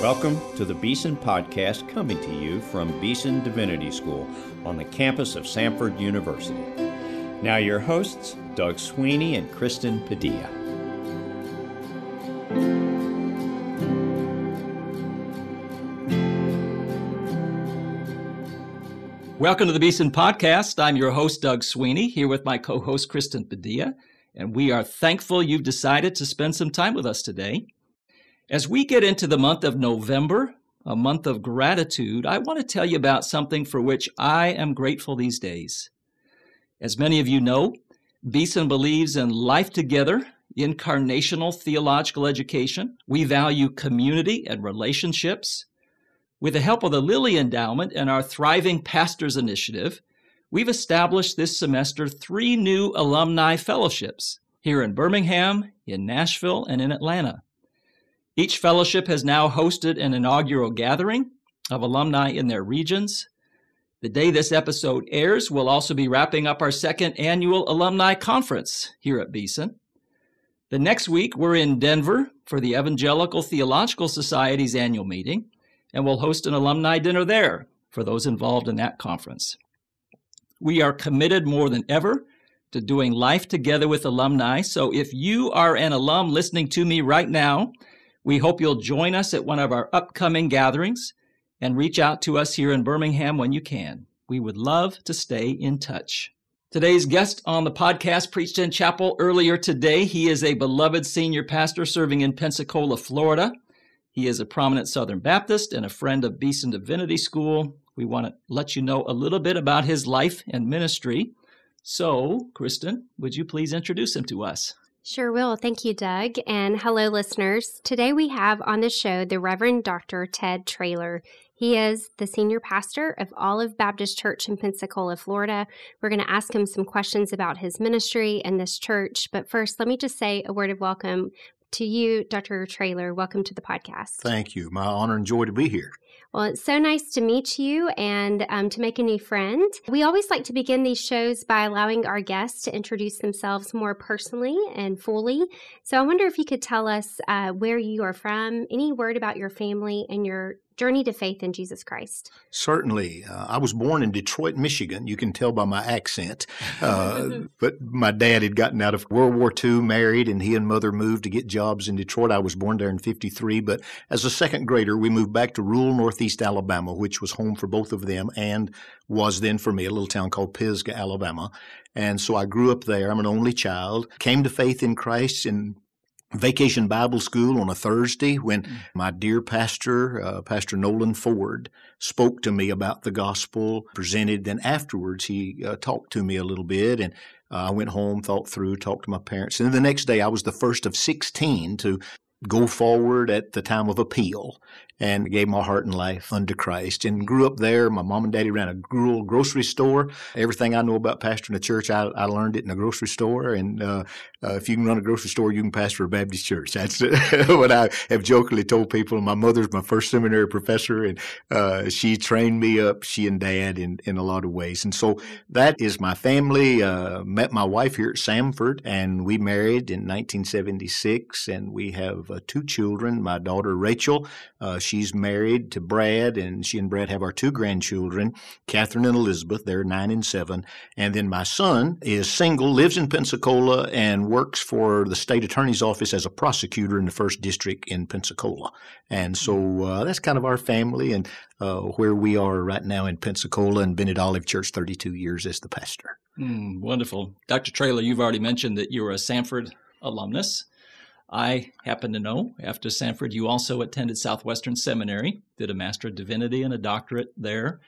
Welcome to the Beeson Podcast coming to you from Beeson Divinity School on the campus of Samford University. Now, your hosts, Doug Sweeney and Kristen Padilla. Welcome to the Beeson Podcast. I'm your host, Doug Sweeney, here with my co host, Kristen Padilla, and we are thankful you've decided to spend some time with us today. As we get into the month of November, a month of gratitude, I want to tell you about something for which I am grateful these days. As many of you know, Beeson believes in life together, incarnational theological education. We value community and relationships. With the help of the Lilly Endowment and our Thriving Pastors Initiative, we've established this semester three new alumni fellowships here in Birmingham, in Nashville, and in Atlanta. Each fellowship has now hosted an inaugural gathering of alumni in their regions. The day this episode airs, we'll also be wrapping up our second annual alumni conference here at Beeson. The next week, we're in Denver for the Evangelical Theological Society's annual meeting, and we'll host an alumni dinner there for those involved in that conference. We are committed more than ever to doing life together with alumni. So if you are an alum listening to me right now, we hope you'll join us at one of our upcoming gatherings and reach out to us here in Birmingham when you can. We would love to stay in touch. Today's guest on the podcast preached in chapel earlier today. He is a beloved senior pastor serving in Pensacola, Florida. He is a prominent Southern Baptist and a friend of Beeson Divinity School. We want to let you know a little bit about his life and ministry. So, Kristen, would you please introduce him to us? Sure will. Thank you, Doug. And hello, listeners. Today we have on the show the Reverend Dr. Ted Traylor. He is the senior pastor of Olive Baptist Church in Pensacola, Florida. We're going to ask him some questions about his ministry and this church. But first, let me just say a word of welcome to you, Dr. Traylor. Welcome to the podcast. Thank you. My honor and joy to be here. Well, it's so nice to meet you and um, to make a new friend. We always like to begin these shows by allowing our guests to introduce themselves more personally and fully. So I wonder if you could tell us uh, where you are from, any word about your family, and your journey to faith in Jesus Christ? Certainly. Uh, I was born in Detroit, Michigan. You can tell by my accent. Uh, but my dad had gotten out of World War II, married, and he and mother moved to get jobs in Detroit. I was born there in 53. But as a second grader, we moved back to rural Northeast Alabama, which was home for both of them and was then for me a little town called Pisgah, Alabama. And so I grew up there. I'm an only child. Came to faith in Christ in vacation Bible school on a Thursday when mm. my dear pastor, uh, Pastor Nolan Ford, spoke to me about the gospel, presented. Then afterwards, he uh, talked to me a little bit, and uh, I went home, thought through, talked to my parents. And then the next day, I was the first of 16 to go forward at the time of appeal and gave my heart and life unto Christ and grew up there. My mom and daddy ran a rural grocery store. Everything I know about pastoring a church, I, I learned it in a grocery store. And uh, uh, if you can run a grocery store, you can pastor a Baptist church. That's what I have jokingly told people. My mother's my first seminary professor, and uh, she trained me up, she and dad, in, in a lot of ways. And so that is my family. Uh, met my wife here at Samford, and we married in 1976, and we have uh, two children. My daughter, Rachel, uh, she's married to Brad, and she and Brad have our two grandchildren, Catherine and Elizabeth. They're nine and seven. And then my son is single, lives in Pensacola, and works for the state attorney's office as a prosecutor in the first district in Pensacola. And so uh, that's kind of our family and uh, where we are right now in Pensacola and been at Olive Church 32 years as the pastor. Mm, wonderful. Dr. Traylor, you've already mentioned that you're a Samford alumnus. I happen to know after Samford, you also attended Southwestern Seminary, did a Master of Divinity and a doctorate there.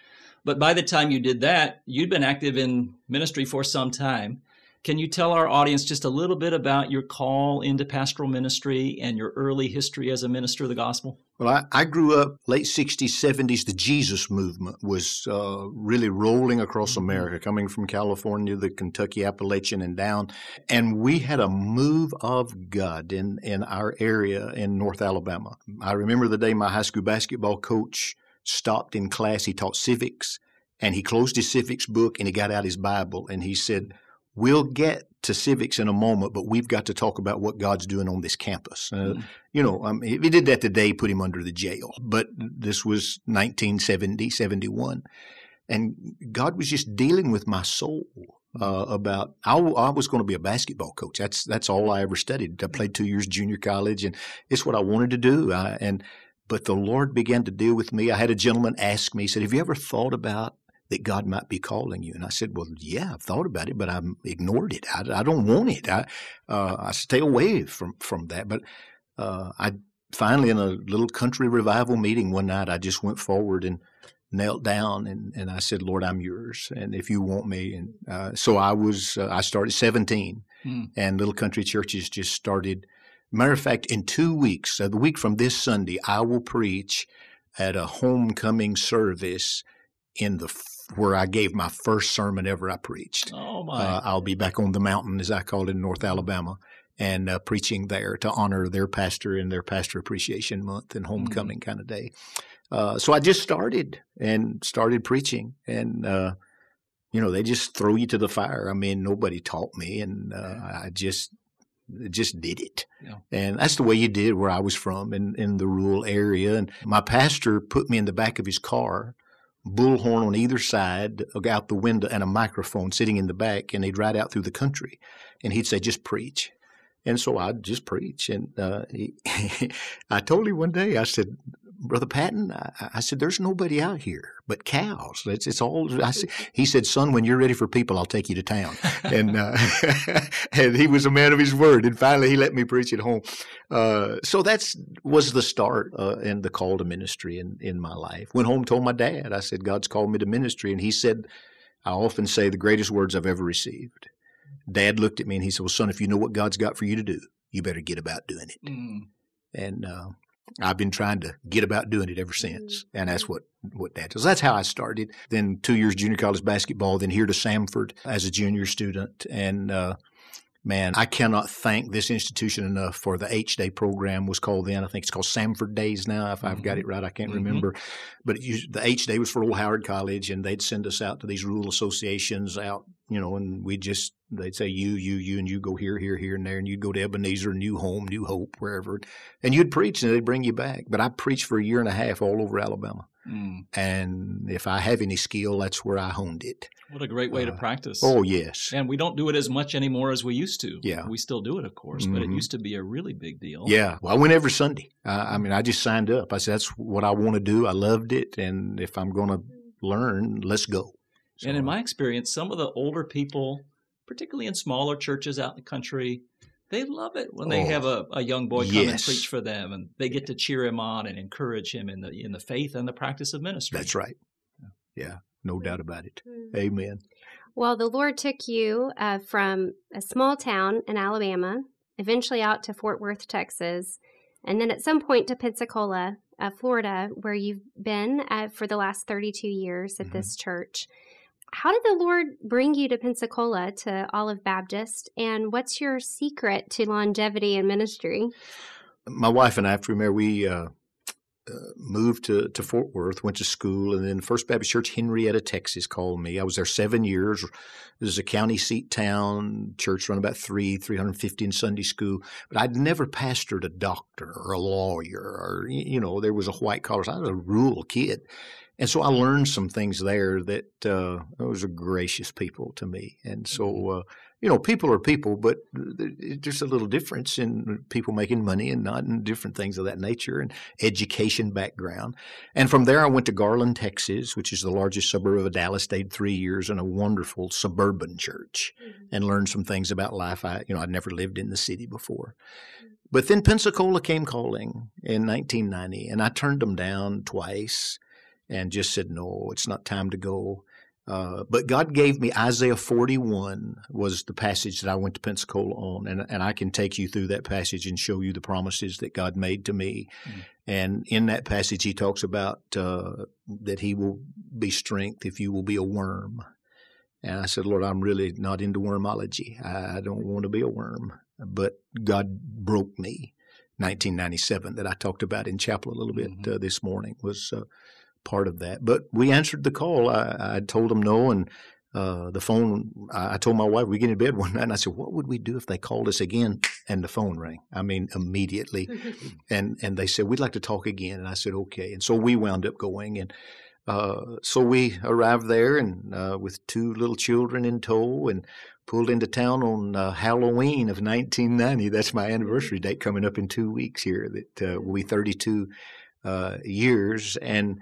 But by the time you did that, you'd been active in ministry for some time. Can you tell our audience just a little bit about your call into pastoral ministry and your early history as a minister of the gospel? Well, I, I grew up late 60s, 70s. The Jesus movement was uh, really rolling across mm-hmm. America, coming from California, the Kentucky Appalachian, and down. And we had a move of God in, in our area in North Alabama. I remember the day my high school basketball coach stopped in class. He taught civics, and he closed his civics book and he got out his Bible and he said, We'll get to civics in a moment, but we've got to talk about what God's doing on this campus. Uh, Mm-hmm. You know, um, if he did that today, put him under the jail. But this was 1970, 71. And God was just dealing with my soul uh, about I, I was going to be a basketball coach. That's that's all I ever studied. I played two years junior college, and it's what I wanted to do. I, and but the Lord began to deal with me. I had a gentleman ask me, he said, "Have you ever thought about that God might be calling you?" And I said, "Well, yeah, I've thought about it, but I've ignored it. I, I don't want it. I uh, I stay away from from that." But uh, I finally, in a little country revival meeting one night, I just went forward and knelt down and, and I said, Lord, I'm yours. And if you want me. And uh, so I was, uh, I started 17 Hmm. and little country churches just started. Matter of fact, in two weeks, uh, the week from this Sunday, I will preach at a homecoming service in the where I gave my first sermon ever I preached. Oh my! Uh, I'll be back on the mountain, as I call it, in North Alabama, and uh, preaching there to honor their pastor in their Pastor Appreciation Month and homecoming kind of day. Uh, so I just started and started preaching, and uh, you know they just throw you to the fire. I mean, nobody taught me, and uh, I just just did it. Yeah. And that's the way you did where I was from in, in the rural area. And my pastor put me in the back of his car, bullhorn on either side, out the window, and a microphone sitting in the back. And he'd ride out through the country and he'd say, just preach. And so I'd just preach. And uh, he, I told him one day, I said, Brother Patton, I, I, said, there's nobody out here but cows. It's, it's all. I said, he said, son, when you're ready for people, I'll take you to town. and uh, and he was a man of his word. And finally, he let me preach at home. Uh, so that's was the start uh, and the call to ministry in in my life. Went home, told my dad. I said, God's called me to ministry, and he said, I often say the greatest words I've ever received. Dad looked at me and he said, Well, son, if you know what God's got for you to do, you better get about doing it. Mm. And uh, I've been trying to get about doing it ever since. And that's what, what that does. That's how I started. Then two years junior college basketball, then here to Samford as a junior student. And uh, man, I cannot thank this institution enough for the H Day program was called then. I think it's called Samford Days now, if I've got it right. I can't Mhm. remember. But it used, the H Day was for Old Howard College, and they'd send us out to these rural associations out, you know, and we just, they'd say, you, you, you, and you go here, here, here, and there, and you'd go to Ebenezer, New Home, New Hope, wherever. And you'd preach, and they'd bring you back. But I preached for a year and a half all over Alabama. Mm. And if I have any skill, that's where I honed it. What a great way to Uh, practice. Oh, yes. And we don't do it as much anymore as we used to. Yeah. We still do it, of course, but it Mhm. used to be a really big deal. Yeah. Well, I went every Sunday. Uh, I mean, I just signed up. I said, that's what I want to do. I loved it. And if I'm going to learn, let's go. And in my experience, some of the older people, particularly in smaller churches out in the country, they love it when they Oh, have a, a young boy come and preach for them and they get to cheer him on and encourage him in the in the faith and the practice of ministry. that's right. Yeah. No doubt about it. Mm. Amen. Well, the Lord took you uh, from a small town in Alabama, eventually out to Fort Worth, Texas, and then at some point to Pensacola, uh, Florida, where you've been uh, for the last 32 years at Mhm. this church. How did the Lord bring you to Pensacola to Olive Baptist, and what's your secret to longevity in ministry? my wife and I, after we married, we uh, moved to, to Fort Worth, went to school, and then First Baptist Church, Henrietta, Texas, called me. I was there seven years. This is a county seat town, church run about three, 350 in Sunday school. But I'd never pastored a doctor or a lawyer or, you know, there was a white collar. I was a rural kid. And so I learned some things there that uh, those are gracious people to me. And so, uh, you know, people are people, but there's a little difference in people making money and not, and different things of that nature, and education background. And from there, I went to Garland, Texas, which is the largest suburb of Dallas. Stayed three years in a wonderful suburban church, mm-hmm. and learned some things about life. I, you know, I'd never lived in the city before. Mm-hmm. But then Pensacola came calling in 1990, and I turned them down twice, and just said, "No, it's not time to go." Uh, but God gave me Isaiah 41 was the passage that I went to Pensacola on, and and I can take you through that passage and show you the promises that God made to me. Mm. And in that passage, He talks about uh, that He will be strength if you will be a worm. And I said, Lord, I'm really not into wormology. I, don't want to be a worm. But God broke me. 1997 that I talked about in chapel a little bit Mhm. uh, this morning was uh, part of that. But we answered the call. I, I told them no, and uh, the phone, I, I told my wife, we get in bed one night and I said, what would we do if they called us again? And the phone rang. I mean, immediately. and, and they said, we'd like to talk again. And I said, okay. And so we wound up going and, uh, so we arrived there and uh, with two little children in tow and pulled into town on uh, Halloween of 1990. That's my anniversary date coming up in two weeks here. That uh, will be 32 uh, years. And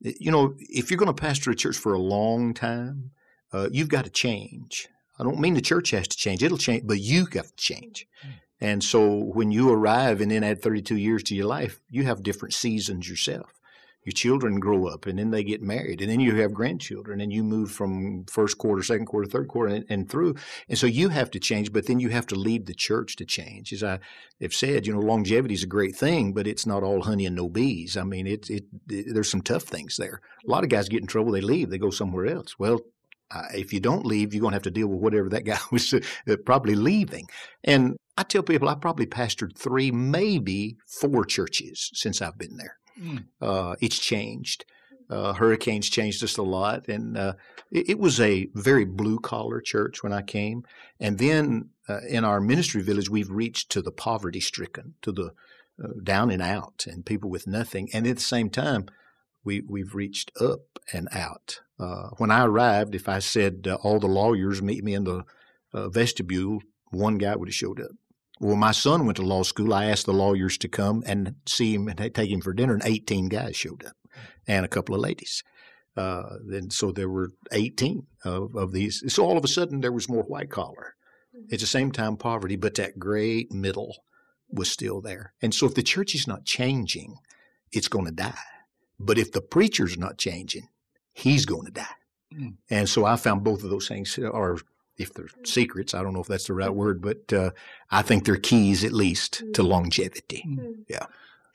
you know, if you're going to pastor a church for a long time, uh, you've got to change. I don't mean the church has to change; it'll change, but you got to change. Mm-hmm. And so, when you arrive and then add 32 years to your life, you have different seasons yourself your children grow up and then they get married and then you have grandchildren and you move from first quarter, second quarter, third quarter and, and, through. And so you have to change, but then you have to lead the church to change. As I have said, you know, longevity is a great thing, but it's not all honey and no bees. I mean, it, it, it there's some tough things there. A lot of guys get in trouble, they leave, they go somewhere else. Well, uh, if you don't leave, you're going to have to deal with whatever that guy was uh, probably leaving. And I tell people I probably pastored three, maybe four churches since I've been there. Mm. Uh, it's changed. Uh, hurricanes changed us a lot, and uh, it, it, was a very blue collar church when I came. And then uh, in our ministry village, we've reached to the poverty stricken, to the uh, down and out, and people with nothing. And at the same time, we we've reached up and out. Uh, when I arrived, if I said all the lawyers meet me in the vestibule, one guy would have showed up. Well, my son went to law school. I asked the lawyers to come and see him and take him for dinner, and 18 guys showed up and a couple of ladies. Uh, and so there were 18 of, of these. So all of a sudden, there was more white collar. Mm-hmm. At the same time, poverty, but that great middle was still there. And so if the church is not changing, it's going to die. But if the preacher's not changing, he's going to die. Mm. And so I found both of those things are if they're secrets, I don't know if that's the right word, but uh, I think they're keys at least to mm-hmm. longevity. Mm-hmm. Yeah.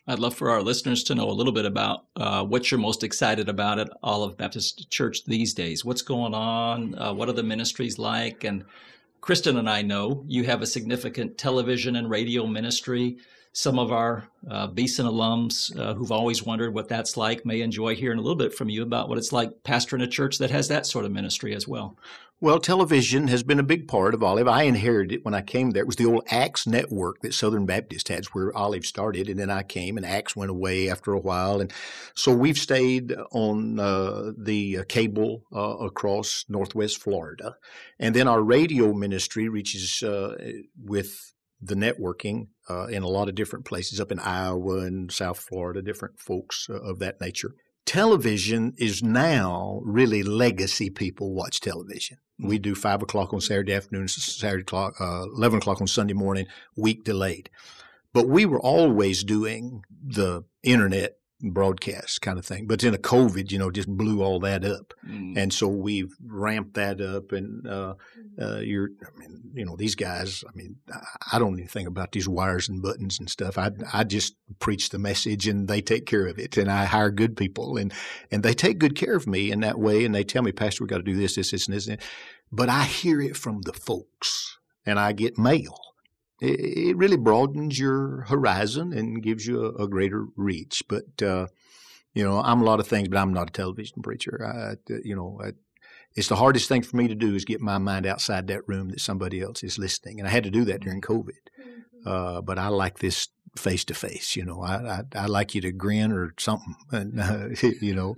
I'd love for our listeners to know a little bit about uh, what you're most excited about at Olive Baptist Church these days. What's going on? Uh, what are the ministries like? And Kristen and I know you have a significant television and radio ministry. Some of our uh, Beeson alums uh, who've always wondered what that's like may enjoy hearing a little bit from you about what it's like pastoring a church that has that sort of ministry as well. Well, television has been a big part of Olive. I inherited it when I came there. It was the old ACTS network that Southern Baptist had, where Olive started, and then I came, and ACTS went away after a while, and so we've stayed on uh, the uh, cable uh, across Northwest Florida, and then our radio ministry reaches uh, with the networking uh, in a lot of different places up in Iowa and South Florida, different folks uh, of that nature television is now really legacy people watch television. We do five o'clock on Saturday afternoon, Saturday o'clock, uh, eleven o'clock on Sunday morning, week delayed. But we were always doing the internet broadcast kind of thing. But then a COVID, you know, just blew all that up, mm. and so we've ramped that up. And uh, uh, you're, I mean, you know, these guys. I mean, I don't even think about these wires and buttons and stuff. I I just preach the message, and they take care of it. And I hire good people, and and they take good care of me in that way. And they tell me, Pastor, we got to do this, this, this, and this. But I hear it from the folks, and I get mail it really broadens your horizon and gives you a, a greater reach. But uh, you know, I'm a lot of things, but I'm not a television preacher. I, you know, I, it's the hardest thing for me to do is get my mind outside that room that somebody else is listening, and I had to do that during COVID. Mm-hmm. Uh, but I like this face to face. You know, I, I, I like you to grin or something, and uh, you know,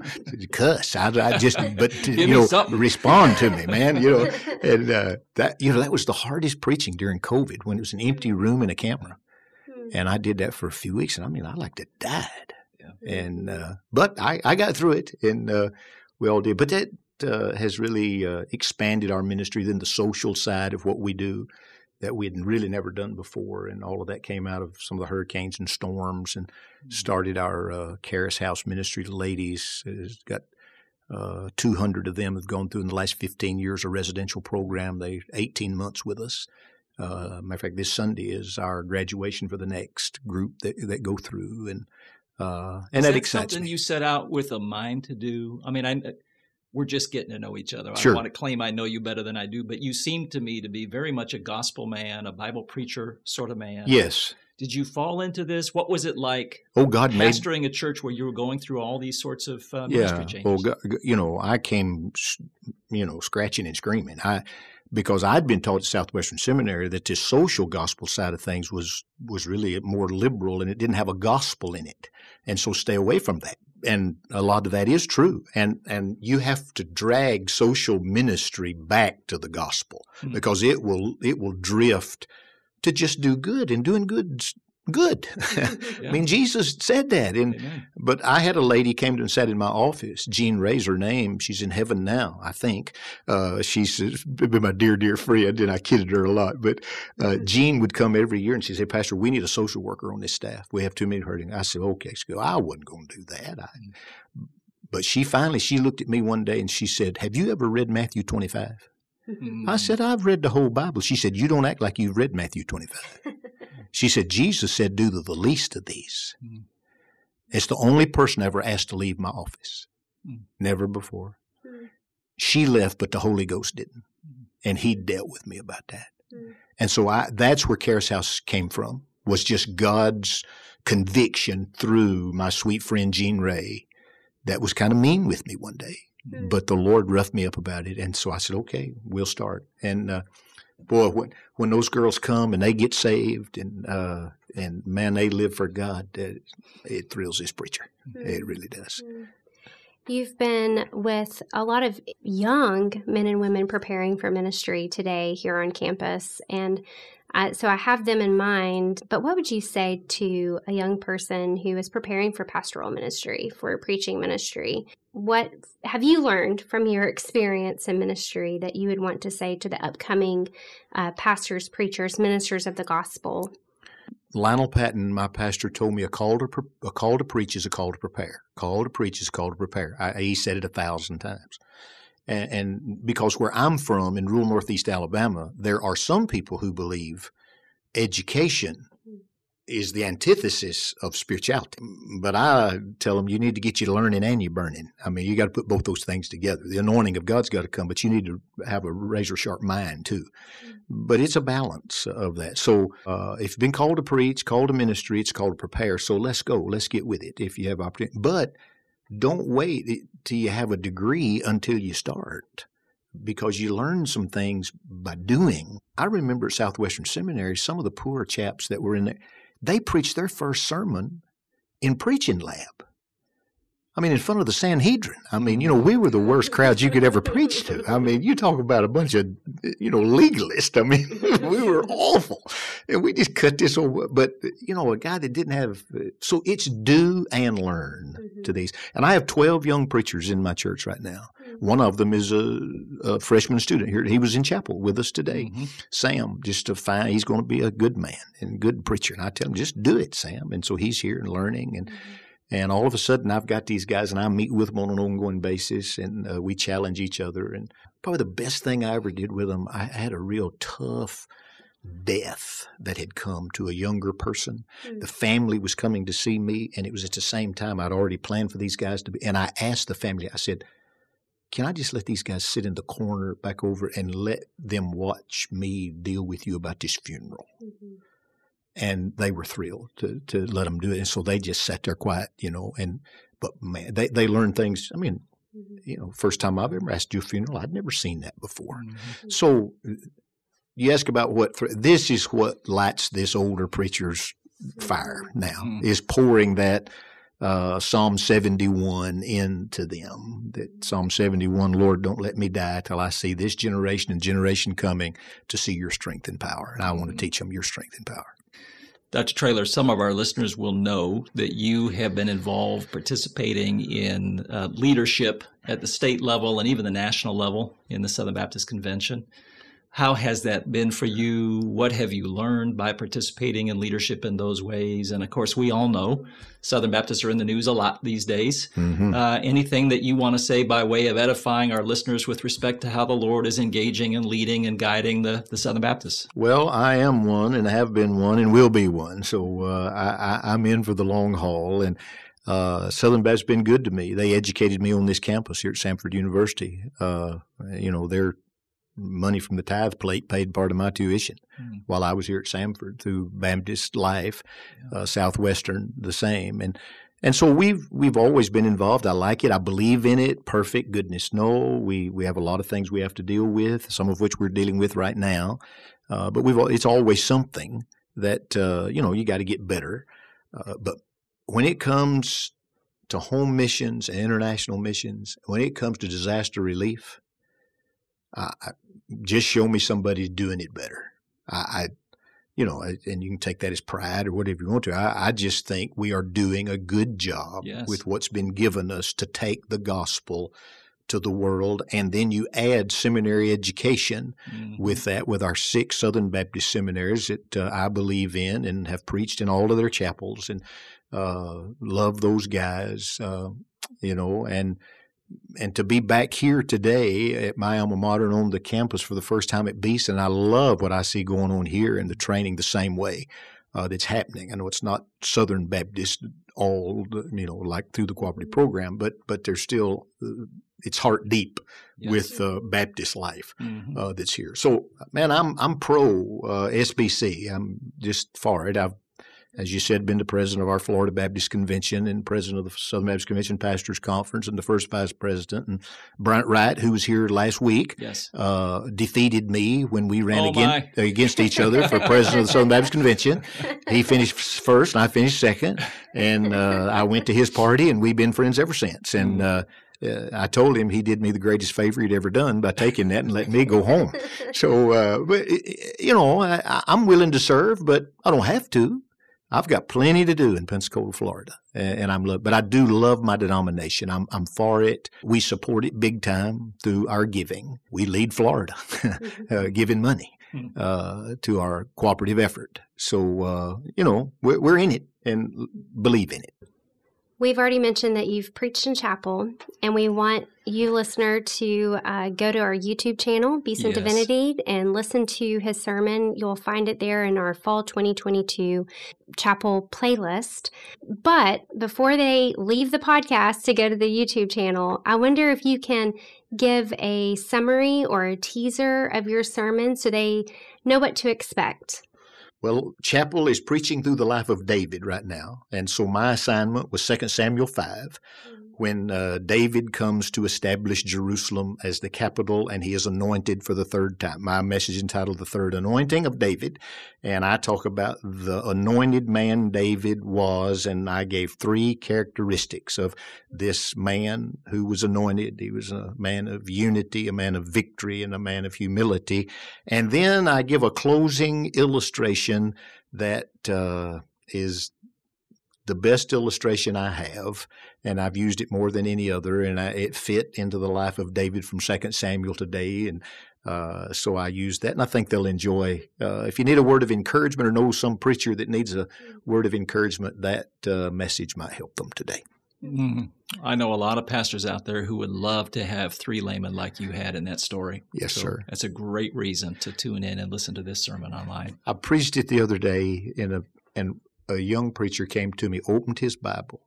cuss. I, I just but to, you know something. respond to me, man. You know, and uh, that you know that was the hardest preaching during COVID when it was an empty room and a camera, hmm. and I did that for a few weeks, and I mean, I like to died. Yeah. And uh, but I I got through it, and uh, we all did. But that uh, has really uh, expanded our ministry, than the social side of what we do that we had really never done before. And all of that came out of some of the hurricanes and storms and mm-hmm. started our uh, Charis House ministry to ladies. It's got uh, 200 of them have gone through in the last 15 years a residential program. They 18 months with us. Uh, matter of fact, this Sunday is our graduation for the next group that, that go through, and uh, and is that, that excites something me. you set out with a mind to do. I mean, I we're just getting to know each other. I don't want to claim I know you better than I do, but you seem to me to be very much a gospel man, a Bible preacher sort of man. Yes. Did you fall into this? What was it like? Oh, God made pastoring a church where you were going through all these sorts of uh, ministry yeah. changes. Well, God, you know, I came, you know, scratching and screaming. I because I'd been taught at Southwestern Seminary that this social gospel side of things was was really more liberal and it didn't have a gospel in it, and so stay away from that. And a lot of that is true, and and you have to drag social ministry back to the gospel Hmm. because it will it will drift to just do good, and doing good's good. I mean, Jesus said that, and Amen. but I had a lady came to and sat in my office. Jean Ray's her name. She's in heaven now, I think. Uh, she's been my dear, dear friend, and I kidded her a lot. But uh, Jean would come every year and she'd say, Pastor, we need a social worker on this staff. We have too many hurting. I said, okay. She go, I wasn't going to do that. I, but she finally, she looked at me one day and she said, have you ever read Matthew 25? Mm. I said, I've read the whole Bible. She said, You don't act like you've read Matthew 25. She said, Jesus said, Do to the least of these. Mm. It's the only person ever asked to leave my office. Mm. Never before. Mm. She left, but the Holy Ghost didn't. Mm. And he dealt with me about that. Mm. And so I, that's where Charis House came from, was just God's conviction through my sweet friend Jean Ray that was kind of mean with me one day Mm. but the Lord roughed me up about it, and so I said, "Okay, we'll start." And uh, boy, when when those girls come and they get saved, and uh, and man, they live for God, it, it thrills this preacher. It really does. Mm. You've been with a lot of young men and women preparing for ministry today here on campus. And I, so I have them in mind. But what would you say to a young person who is preparing for pastoral ministry, for preaching ministry? What have you learned from your experience in ministry that you would want to say to the upcoming uh, pastors, preachers, ministers of the gospel? Lionel Patton, my pastor, told me a call to pre- a call to preach is a call to prepare. Call to preach is a call to prepare. I, he said it a thousand times. And, and because where I'm from in rural northeast Alabama, there are some people who believe education is the antithesis of spirituality. But I tell them you need to get you learning and you burning. I mean, you got to put both those things together. The anointing of God's got to come, but you need to have a razor sharp mind too. But it's a balance of that. So uh, if you've been called to preach, called to ministry, it's called to prepare. So let's go. Let's get with it if you have opportunity. But don't wait till you have a degree until you start because you learn some things by doing. I remember at Southwestern Seminary, some of the poor chaps that were in there, they preached their first sermon in preaching lab. I mean, in front of the Sanhedrin. I mean, you know, we were the worst crowds you could ever preach to. I mean, you talk about a bunch of, you know, legalists. I mean, we were awful. And we just cut this over. But, you know, a guy that didn't have, so it's do and learn Mhm. to these. And I have 12 young preachers in my church right now. One of them is a, a freshman student here. He was in chapel with us today. Mhm. Sam, just to find, he's going to be a good man and good preacher. And I tell him, just do it, Sam. And so he's here and learning. And, and all of a sudden, I've got these guys and I meet with them on an ongoing basis and uh, we challenge each other. And probably the best thing I ever did with them, I had a real tough death that had come to a younger person. Mm. The family was coming to see me, and it was at the same time I'd already planned for these guys to be. And I asked the family, I said, can I just let these guys sit in the corner back over and let them watch me deal with you about this funeral? Mhm. And they were thrilled to, to let them do it. And so they just sat there quiet, you know, and, but man, they, they learned things. I mean, Mhm. you know, first time I've ever asked you a funeral, I'd never seen that before. Mhm. So you ask about what, thr this is what lights this older preacher's fire now, Mhm. is pouring that uh, Psalm 71 into them. That Psalm 71, Lord, don't let me die till I see this generation and generation coming to see your strength and power. And I want to teach them your strength and power. Dr. Traylor, some of our listeners will know that you have been involved participating in uh, leadership at the state level and even the national level in the Southern Baptist Convention. How has that been for you? What have you learned by participating in leadership in those ways? And of course, we all know Southern Baptists are in the news a lot these days. Mm-hmm. Uh, anything that you want to say by way of edifying our listeners with respect to how the Lord is engaging and leading and guiding the, the Southern Baptists? Well, I am one and have been one and will be one. So uh, I, I, I'm in for the long haul. And uh, Southern Baptist been good to me. They educated me on this campus here at Samford University. Uh, you know, their money from the tithe plate paid part of my tuition. Mm. while I was here at Samford through Baptist Life, yeah. uh, Southwestern the same, and and so we've we've always been involved. I like it. I believe in it. Perfect goodness, no. We we have a lot of things we have to deal with, some of which we're dealing with right now, uh, but we've it's always something that uh, you know you got to get better. Uh, but when it comes to home missions and international missions, when it comes to disaster relief, I, just show me somebody doing it better. I, I, you know, and you can take that as pride or whatever you want to. I, I just think we are doing a good job yes. with what's been given us to take the gospel to the world. And then you add seminary education mm-hmm. with that, with our six Southern Baptist seminaries that uh, I believe in and have preached in all of their chapels and uh, love those guys, uh, you know, and and to be back here today at my alma mater and on the campus for the first time at Beeson, I love what I see going on here and the training the same way uh, that's happening. I know it's not Southern Baptist all, you know, like through the cooperative program, but but there's still uh, it's heart deep yes. with uh, Baptist life mm-hmm. uh, that's here. So, man, I'm I'm pro uh, SBC. I'm just for it. I've as you said, been the president of our Florida Baptist Convention and president of the Southern Baptist Convention Pastors Conference and the first vice president. And Bryant Wright, who was here last week, yes. uh, defeated me when we ran oh again, against each other for president of the Southern Baptist Convention. He finished first and I finished second. And uh, I went to his party and we've been friends ever since. And mm. uh, uh, I told him he did me the greatest favor he'd ever done by taking that and letting me go home. So, uh, but you know, I, am willing to serve, but I don't have to. I've got plenty to do in Pensacola, Florida, and I'm love, but I do love my denomination. I'm I'm for it. We support it big time through our giving. We lead Florida, mm-hmm. uh, giving money hmm. uh, to our cooperative effort. So uh, you know we're, we're in it and believe in it. We've already mentioned that you've preached in chapel, and we want you, listener, to uh, go to our YouTube channel, Beeson yes. Divinity, and listen to his sermon. You'll find it there in our fall 2022 chapel playlist. But before they leave the podcast to go to the YouTube channel, I wonder if you can give a summary or a teaser of your sermon so they know what to expect. Well, Chapel is preaching through the life of David right now. And so my assignment was 2 Samuel 5 when uh, David comes to establish Jerusalem as the capital and he is anointed for the third time. My message entitled The Third Anointing of David. And I talk about the anointed man David was, and I gave three characteristics of this man who was anointed. He was a man of unity, a man of victory, and a man of humility. And then I give a closing illustration that uh, is the best illustration I have, and I've used it more than any other, and I, it fit into the life of David from Second Samuel today, and uh, so I use that, and I think they'll enjoy. Uh, if you need a word of encouragement or know some preacher that needs a word of encouragement, that uh, message might help them today. Mm-hmm. I know a lot of pastors out there who would love to have three laymen like you had in that story. Yes, so sir. That's a great reason to tune in and listen to this sermon online. I preached it the other day in a and a young preacher came to me, opened his Bible,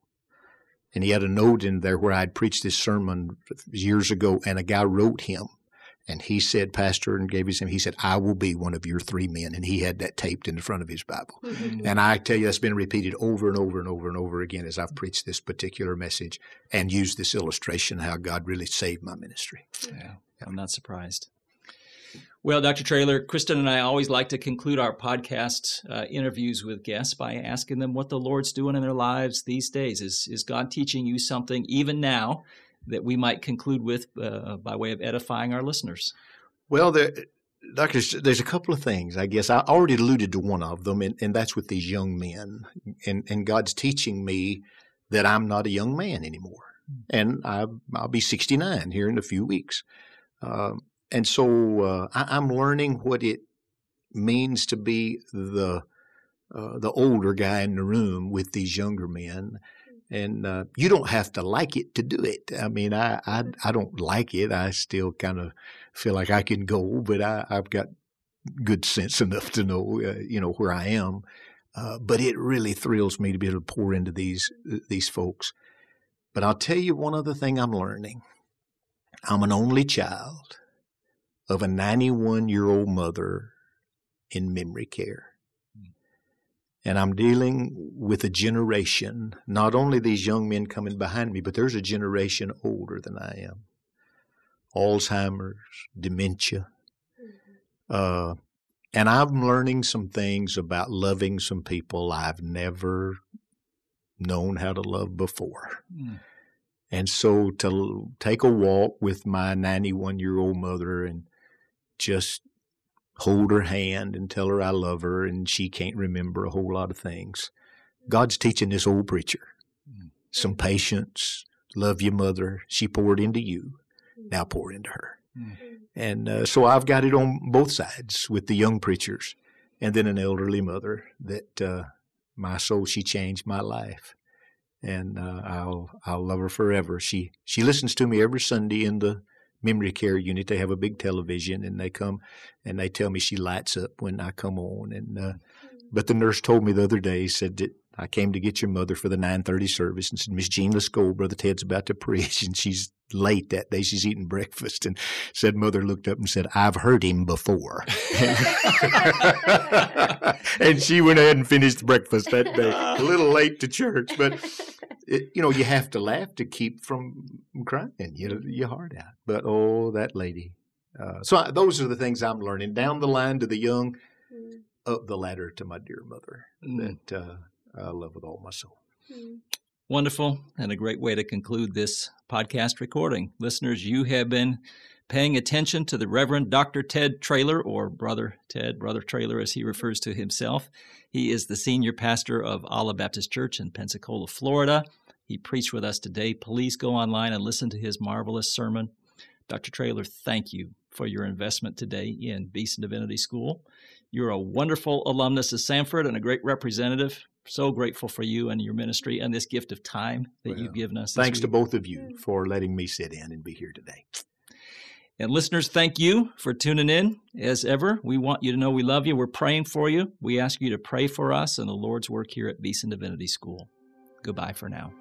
and he had a note in there where I'd preached this sermon years ago, and a guy wrote him. And he said, Pastor, and gave his name. He said, I will be one of your three men. And he had that taped in the front of his Bible. Mm-hmm. And I tell you, that's been repeated over and over and over and over again as I've preached this particular message and used this illustration how God really saved my ministry. Yeah, I'm not surprised. Well, Dr. Traylor, Kristen and I always like to conclude our podcast uh, interviews with guests by asking them what the Lord's doing in their lives these days. Is, is God teaching you something even now that we might conclude with uh, by way of edifying our listeners? Well, there, Doctor, there's a couple of things, I guess. I already alluded to one of them, and, and that's with these young men. And, and God's teaching me that I'm not a young man anymore. Hmm. And I, will be 69 here in a few weeks. Um, and so uh, I, am learning what it means to be the uh, the older guy in the room with these younger men. And uh, you don't have to like it to do it. I mean, I I, I don't like it. I still kind of feel like I can go, but I, I've got good sense enough to know, uh, you know, where I am. Uh, but it really thrills me to be able to pour into these these folks. But I'll tell you one other thing I'm learning. I'm an only child of a 91 year old mother in memory care. And I'm dealing with a generation, not only these young men coming behind me, but there's a generation older than I am. Alzheimer's, dementia. Uh, and I'm learning some things about loving some people I've never known how to love before. Mm. And so to take a walk with my 91 year old mother and just hold her hand and tell her I love her and she can't remember a whole lot of things. God's teaching this old preacher Mm. some patience, love your mother. She poured into you. Now pour into her. Mm. And uh, so I've got it on both sides with the young preachers and then an elderly mother that uh, my soul, she changed my life. And uh, I'll I'll love her forever. She she listens to me every Sunday in the memory care unit. They have a big television, and they come and they tell me she lights up when I come on. And uh, but the nurse told me the other day said that I came to get your mother for the nine thirty service, and said Miss Jean, let's go. Brother Ted's about to preach, and she's late that day. She's eating breakfast, and said mother looked up and said, "I've heard him before." and she went ahead and finished breakfast that day. A little late to church, but it, you know you have to laugh to keep from crying. You know your heart out. But oh, that lady. Uh, so I, those are the things I'm learning down the line to the young, up the ladder to my dear mother Mm. that uh, I love with all my soul. Hmm. Wonderful, and a great way to conclude this podcast recording. Listeners, you have been paying attention to the Reverend Dr. Ted Traylor, or Brother Ted, Brother Traylor as he refers to himself. He is the senior pastor of Olive Baptist Church in Pensacola, Florida. He preached with us today. Please go online and listen to his marvelous sermon. Dr. Traylor, thank you for your investment today in Beeson Divinity School. You're a wonderful alumnus of Samford and a great representative. So grateful for you and your ministry and this gift of time that Well, you've given us. this Thanks to both of you mm. for letting me sit in and be here today. And listeners, thank you for tuning in. As ever, we want you to know we love you. We're praying for you. We ask you to pray for us and the Lord's work here at Beeson Divinity School. Goodbye for now.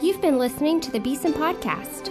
You've been listening to the Beeson Podcast.